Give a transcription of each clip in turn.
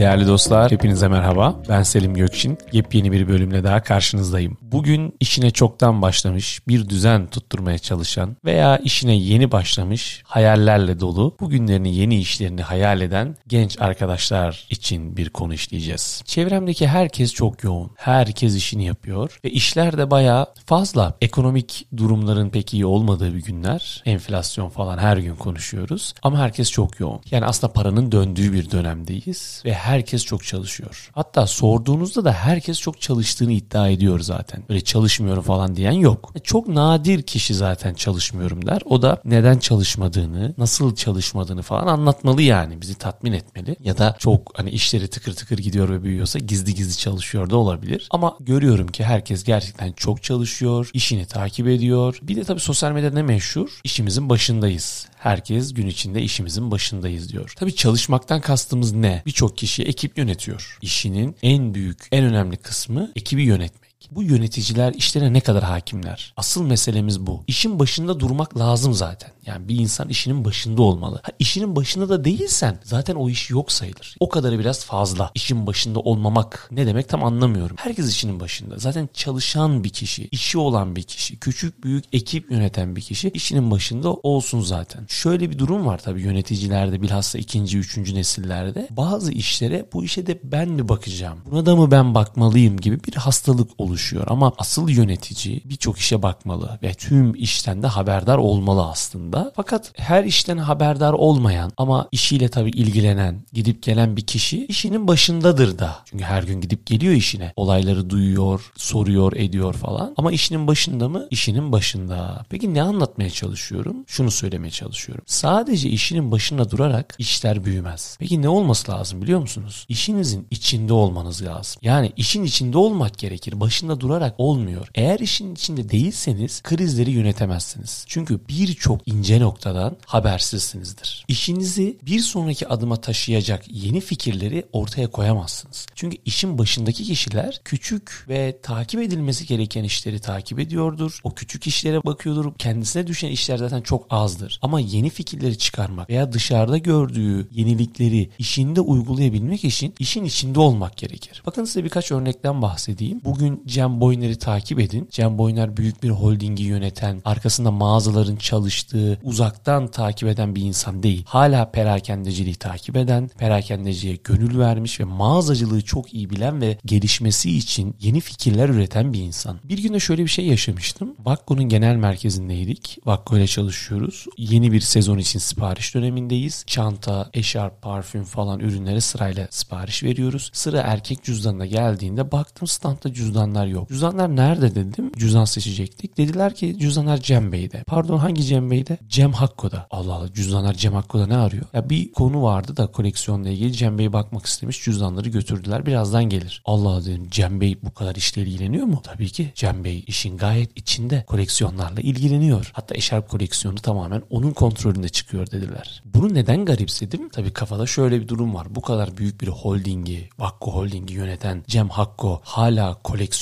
Değerli dostlar, hepinize merhaba. Ben Selim Gökçin. Yepyeni bir bölümle daha karşınızdayım. Bugün işine çoktan başlamış, bir düzen tutturmaya çalışan veya işine yeni başlamış, hayallerle dolu, bugünlerini yeni işlerini hayal eden genç arkadaşlar için bir konu işleyeceğiz. Çevremdeki herkes çok yoğun. Herkes işini yapıyor ve işler de bayağı fazla. Ekonomik durumların pek iyi olmadığı bir günler. Enflasyon falan her gün konuşuyoruz. Ama herkes çok yoğun. Yani aslında paranın döndüğü bir dönemdeyiz ve herkes çok çalışıyor. Hatta sorduğunuzda da herkes çok çalıştığını iddia ediyor zaten. Böyle çalışmıyorum falan diyen yok. Çok nadir kişi zaten çalışmıyorum der. O da neden çalışmadığını, nasıl çalışmadığını falan anlatmalı yani. Bizi tatmin etmeli. Ya da çok hani işleri tıkır tıkır gidiyor ve büyüyorsa gizli gizli çalışıyor da olabilir. Ama görüyorum ki herkes gerçekten çok çalışıyor. işini takip ediyor. Bir de tabii sosyal medyada ne meşhur? İşimizin başındayız. Herkes gün içinde işimizin başındayız diyor. Tabii çalışmaktan kastımız ne? Birçok kişi ekip yönetiyor. İşinin en büyük, en önemli kısmı ekibi yönetmek. Bu yöneticiler işlere ne kadar hakimler? Asıl meselemiz bu. İşin başında durmak lazım zaten. Yani bir insan işinin başında olmalı. Ha, işinin başında da değilsen zaten o iş yok sayılır. O kadarı biraz fazla. İşin başında olmamak ne demek tam anlamıyorum. Herkes işinin başında. Zaten çalışan bir kişi, işi olan bir kişi, küçük büyük ekip yöneten bir kişi işinin başında olsun zaten. Şöyle bir durum var tabii yöneticilerde bilhassa ikinci, üçüncü nesillerde. Bazı işlere bu işe de ben mi bakacağım? Buna da mı ben bakmalıyım gibi bir hastalık oluşuyor. Ama asıl yönetici birçok işe bakmalı ve tüm işten de haberdar olmalı aslında. Fakat her işten haberdar olmayan ama işiyle tabii ilgilenen, gidip gelen bir kişi işinin başındadır da. Çünkü her gün gidip geliyor işine. Olayları duyuyor, soruyor, ediyor falan. Ama işinin başında mı? İşinin başında. Peki ne anlatmaya çalışıyorum? Şunu söylemeye çalışıyorum. Sadece işinin başında durarak işler büyümez. Peki ne olması lazım biliyor musunuz? İşinizin içinde olmanız lazım. Yani işin içinde olmak gerekir. Başında durarak olmuyor. Eğer işin içinde değilseniz krizleri yönetemezsiniz. Çünkü birçok ince noktadan habersizsinizdir. İşinizi bir sonraki adıma taşıyacak yeni fikirleri ortaya koyamazsınız. Çünkü işin başındaki kişiler küçük ve takip edilmesi gereken işleri takip ediyordur. O küçük işlere bakıyordur. Kendisine düşen işler zaten çok azdır. Ama yeni fikirleri çıkarmak veya dışarıda gördüğü yenilikleri işinde uygulayabilmek için işin içinde olmak gerekir. Bakın size birkaç örnekten bahsedeyim. Bugün Cem Boyner'i takip edin. Cem Boyner büyük bir holdingi yöneten, arkasında mağazaların çalıştığı, uzaktan takip eden bir insan değil. Hala perakendeciliği takip eden, perakendeciye gönül vermiş ve mağazacılığı çok iyi bilen ve gelişmesi için yeni fikirler üreten bir insan. Bir gün de şöyle bir şey yaşamıştım. Vakko'nun genel merkezindeydik. Vakko ile çalışıyoruz. Yeni bir sezon için sipariş dönemindeyiz. Çanta, eşarp, parfüm falan ürünlere sırayla sipariş veriyoruz. Sıra erkek cüzdanına geldiğinde baktım standta cüzdanlar yok. Cüzdanlar nerede dedim. Cüzdan seçecektik. Dediler ki cüzdanlar Cem Bey'de. Pardon hangi Cem Bey'de? Cem Hakko'da. Allah Allah cüzdanlar Cem Hakko'da ne arıyor? Ya bir konu vardı da koleksiyonla ilgili Cem Bey bakmak istemiş cüzdanları götürdüler. Birazdan gelir. Allah Allah dedim Cem Bey bu kadar işle ilgileniyor mu? Tabii ki Cem Bey işin gayet içinde koleksiyonlarla ilgileniyor. Hatta eşarp koleksiyonu tamamen onun kontrolünde çıkıyor dediler. Bunu neden garipsedim? Tabii kafada şöyle bir durum var. Bu kadar büyük bir holdingi, Vakko Holding'i yöneten Cem Hakko hala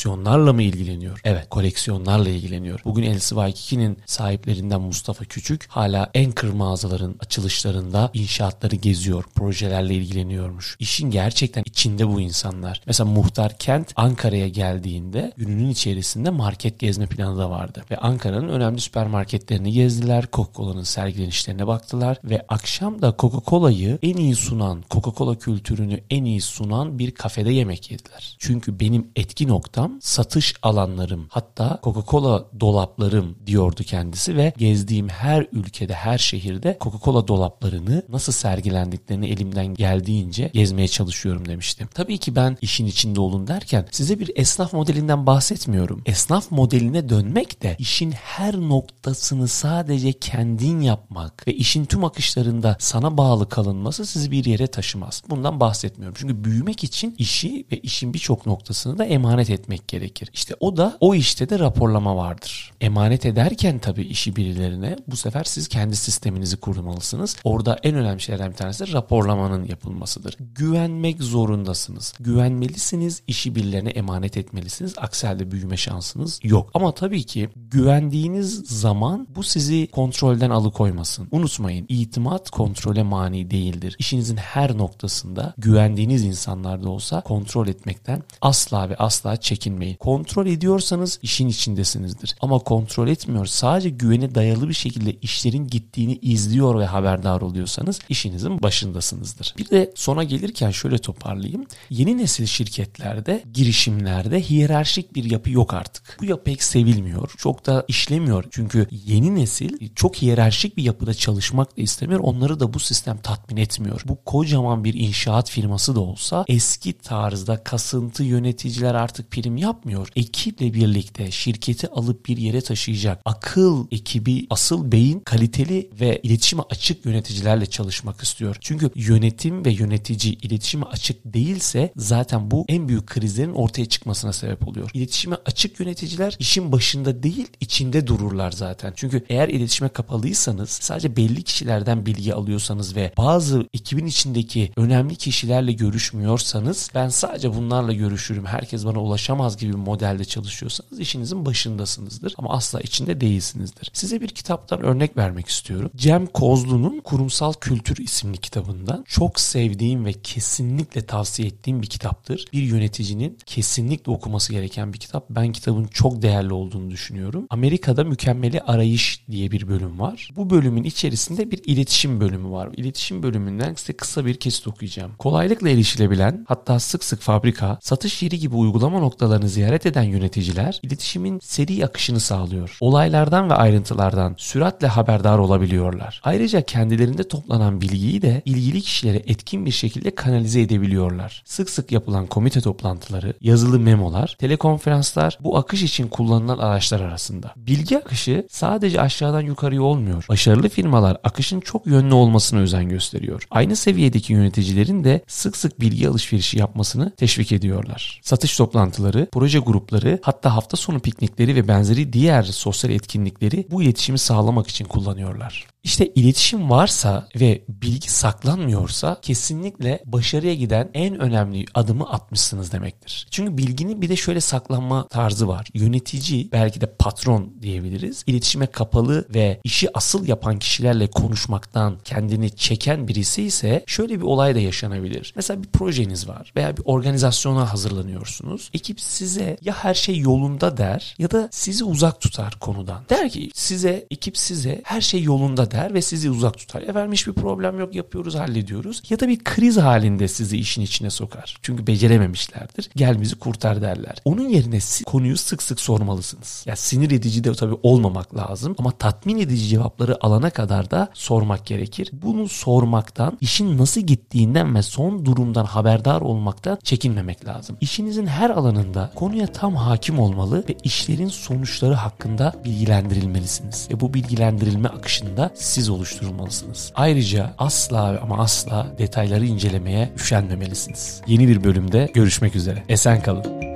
koleksiyonlarla mı ilgileniyor? Evet koleksiyonlarla ilgileniyor. Bugün LCY2'nin sahiplerinden Mustafa Küçük hala Anchor mağazaların açılışlarında inşaatları geziyor, projelerle ilgileniyormuş. İşin gerçekten içinde bu insanlar. Mesela Muhtar Kent Ankara'ya geldiğinde gününün içerisinde market gezme planı da vardı. Ve Ankara'nın önemli süpermarketlerini gezdiler. Coca-Cola'nın sergilenişlerine baktılar. Ve akşam da Coca-Cola'yı en iyi sunan, Coca-Cola kültürünü en iyi sunan bir kafede yemek yediler. Çünkü benim etki noktam satış alanlarım hatta Coca-Cola dolaplarım diyordu kendisi ve gezdiğim her ülkede her şehirde Coca-Cola dolaplarını nasıl sergilendiklerini elimden geldiğince gezmeye çalışıyorum demiştim. Tabii ki ben işin içinde olun derken size bir esnaf modelinden bahsetmiyorum. Esnaf modeline dönmek de işin her noktasını sadece kendin yapmak ve işin tüm akışlarında sana bağlı kalınması sizi bir yere taşımaz. Bundan bahsetmiyorum. Çünkü büyümek için işi ve işin birçok noktasını da emanet etmek etmek gerekir. İşte o da o işte de raporlama vardır. Emanet ederken tabii işi birilerine bu sefer siz kendi sisteminizi kurmalısınız. Orada en önemli şeylerden bir tanesi de raporlamanın yapılmasıdır. Güvenmek zorundasınız. Güvenmelisiniz, işi birilerine emanet etmelisiniz. Aksi halde büyüme şansınız yok. Ama tabii ki güvendiğiniz zaman bu sizi kontrolden alıkoymasın. Unutmayın itimat kontrole mani değildir. İşinizin her noktasında güvendiğiniz insanlarda olsa kontrol etmekten asla ve asla çekinmeyin. Kontrol ediyorsanız işin içindesinizdir. Ama kontrol etmiyor sadece güvene dayalı bir şekilde işlerin gittiğini izliyor ve haberdar oluyorsanız işinizin başındasınızdır. Bir de sona gelirken şöyle toparlayayım. Yeni nesil şirketlerde, girişimlerde hiyerarşik bir yapı yok artık. Bu yapı pek sevilmiyor. Çok da işlemiyor. Çünkü yeni nesil çok hiyerarşik bir yapıda çalışmak da istemiyor. Onları da bu sistem tatmin etmiyor. Bu kocaman bir inşaat firması da olsa eski tarzda kasıntı yöneticiler artık prim yapmıyor. Ekiple birlikte şirketi alıp bir yere taşıyacak akıl ekibi, asıl beyin kaliteli ve iletişime açık yöneticilerle çalışmak istiyor. Çünkü yönetim ve yönetici iletişime açık değilse zaten bu en büyük krizlerin ortaya çıkmasına sebep oluyor. İletişime açık yöneticiler işin başında değil içinde dururlar zaten. Çünkü eğer iletişime kapalıysanız sadece belli kişilerden bilgi alıyorsanız ve bazı ekibin içindeki önemli kişilerle görüşmüyorsanız ben sadece bunlarla görüşürüm herkes bana ulaşamaz gibi bir modelde çalışıyorsanız işinizin başındasınızdır ama asla içinde değilsinizdir. Size bir kitaptan örnek vermek istiyorum. Cem Kozlu'nun Kurumsal Kültür isimli kitabından çok sevdiğim ve kesinlikle tavsiye ettiğim bir kitaptır. Bir yöneticinin kesinlikle okuması gereken bir kitap. Ben kitabın çok değerli olduğunu düşünüyorum. Amerika'da Mükemmeli Arayış diye bir bölüm var. Bu bölümün içerisinde bir iletişim bölümü var. İletişim bölümünden size kısa bir kesit okuyacağım. Kolaylıkla erişilebilen hatta sık sık fabrika, satış yeri gibi uygulama noktalarını ziyaret eden yöneticiler iletişimin seri akışını sağlıyor. Olaylardan ve ayrıntılardan süratle haberdar olabiliyorlar. Ayrıca kendilerinde toplanan bilgiyi de ilgili kişilere etkin bir şekilde kanalize edebiliyorlar. Sık sık yapılan komite toplantıları, yazılı memolar, telekonferanslar bu akış için kullanılan araçlar arasında. Bilgi akışı sadece aşağıdan yukarıya olmuyor. Başarılı firmalar akışın çok yönlü olmasına özen gösteriyor. Aynı seviyedeki yöneticilerin de sık sık bilgi alışverişi yapmasını teşvik ediyorlar. Satış toplantıları, proje grupları, hatta hafta sonu piknikleri ve benzeri diğer sosyal etkinlikleri bu iletişimi sağlamak için kullanıyorlar. İşte iletişim varsa ve bilgi saklanmıyorsa kesinlikle başarıya giden en önemli adımı atmışsınız demektir. Çünkü bilginin bir de şöyle saklanma tarzı var. Yönetici belki de patron diyebiliriz. İletişime kapalı ve işi asıl yapan kişilerle konuşmaktan kendini çeken birisi ise şöyle bir olay da yaşanabilir. Mesela bir projeniz var veya bir organizasyona hazırlanıyorsunuz. Ekip size ya her şey yolunda der ya da sizi uzak tutar konudan. Der ki size ekip size her şey yolunda der ve sizi uzak tutar. Efendim hiçbir problem yok yapıyoruz hallediyoruz. Ya da bir kriz halinde sizi işin içine sokar. Çünkü becerememişlerdir. Gel bizi kurtar derler. Onun yerine konuyu sık sık sormalısınız. Ya sinir edici de tabii olmamak lazım ama tatmin edici cevapları alana kadar da sormak gerekir. Bunu sormaktan, işin nasıl gittiğinden ve son durumdan haberdar olmaktan çekinmemek lazım. İşinizin her alanında konuya tam hakim olmalı ve işlerin sonuçları hakkında bilgilendirilmelisiniz. Ve bu bilgilendirilme akışında siz oluşturulmalısınız. Ayrıca asla ama asla detayları incelemeye üşenmemelisiniz. Yeni bir bölümde görüşmek üzere. Esen kalın.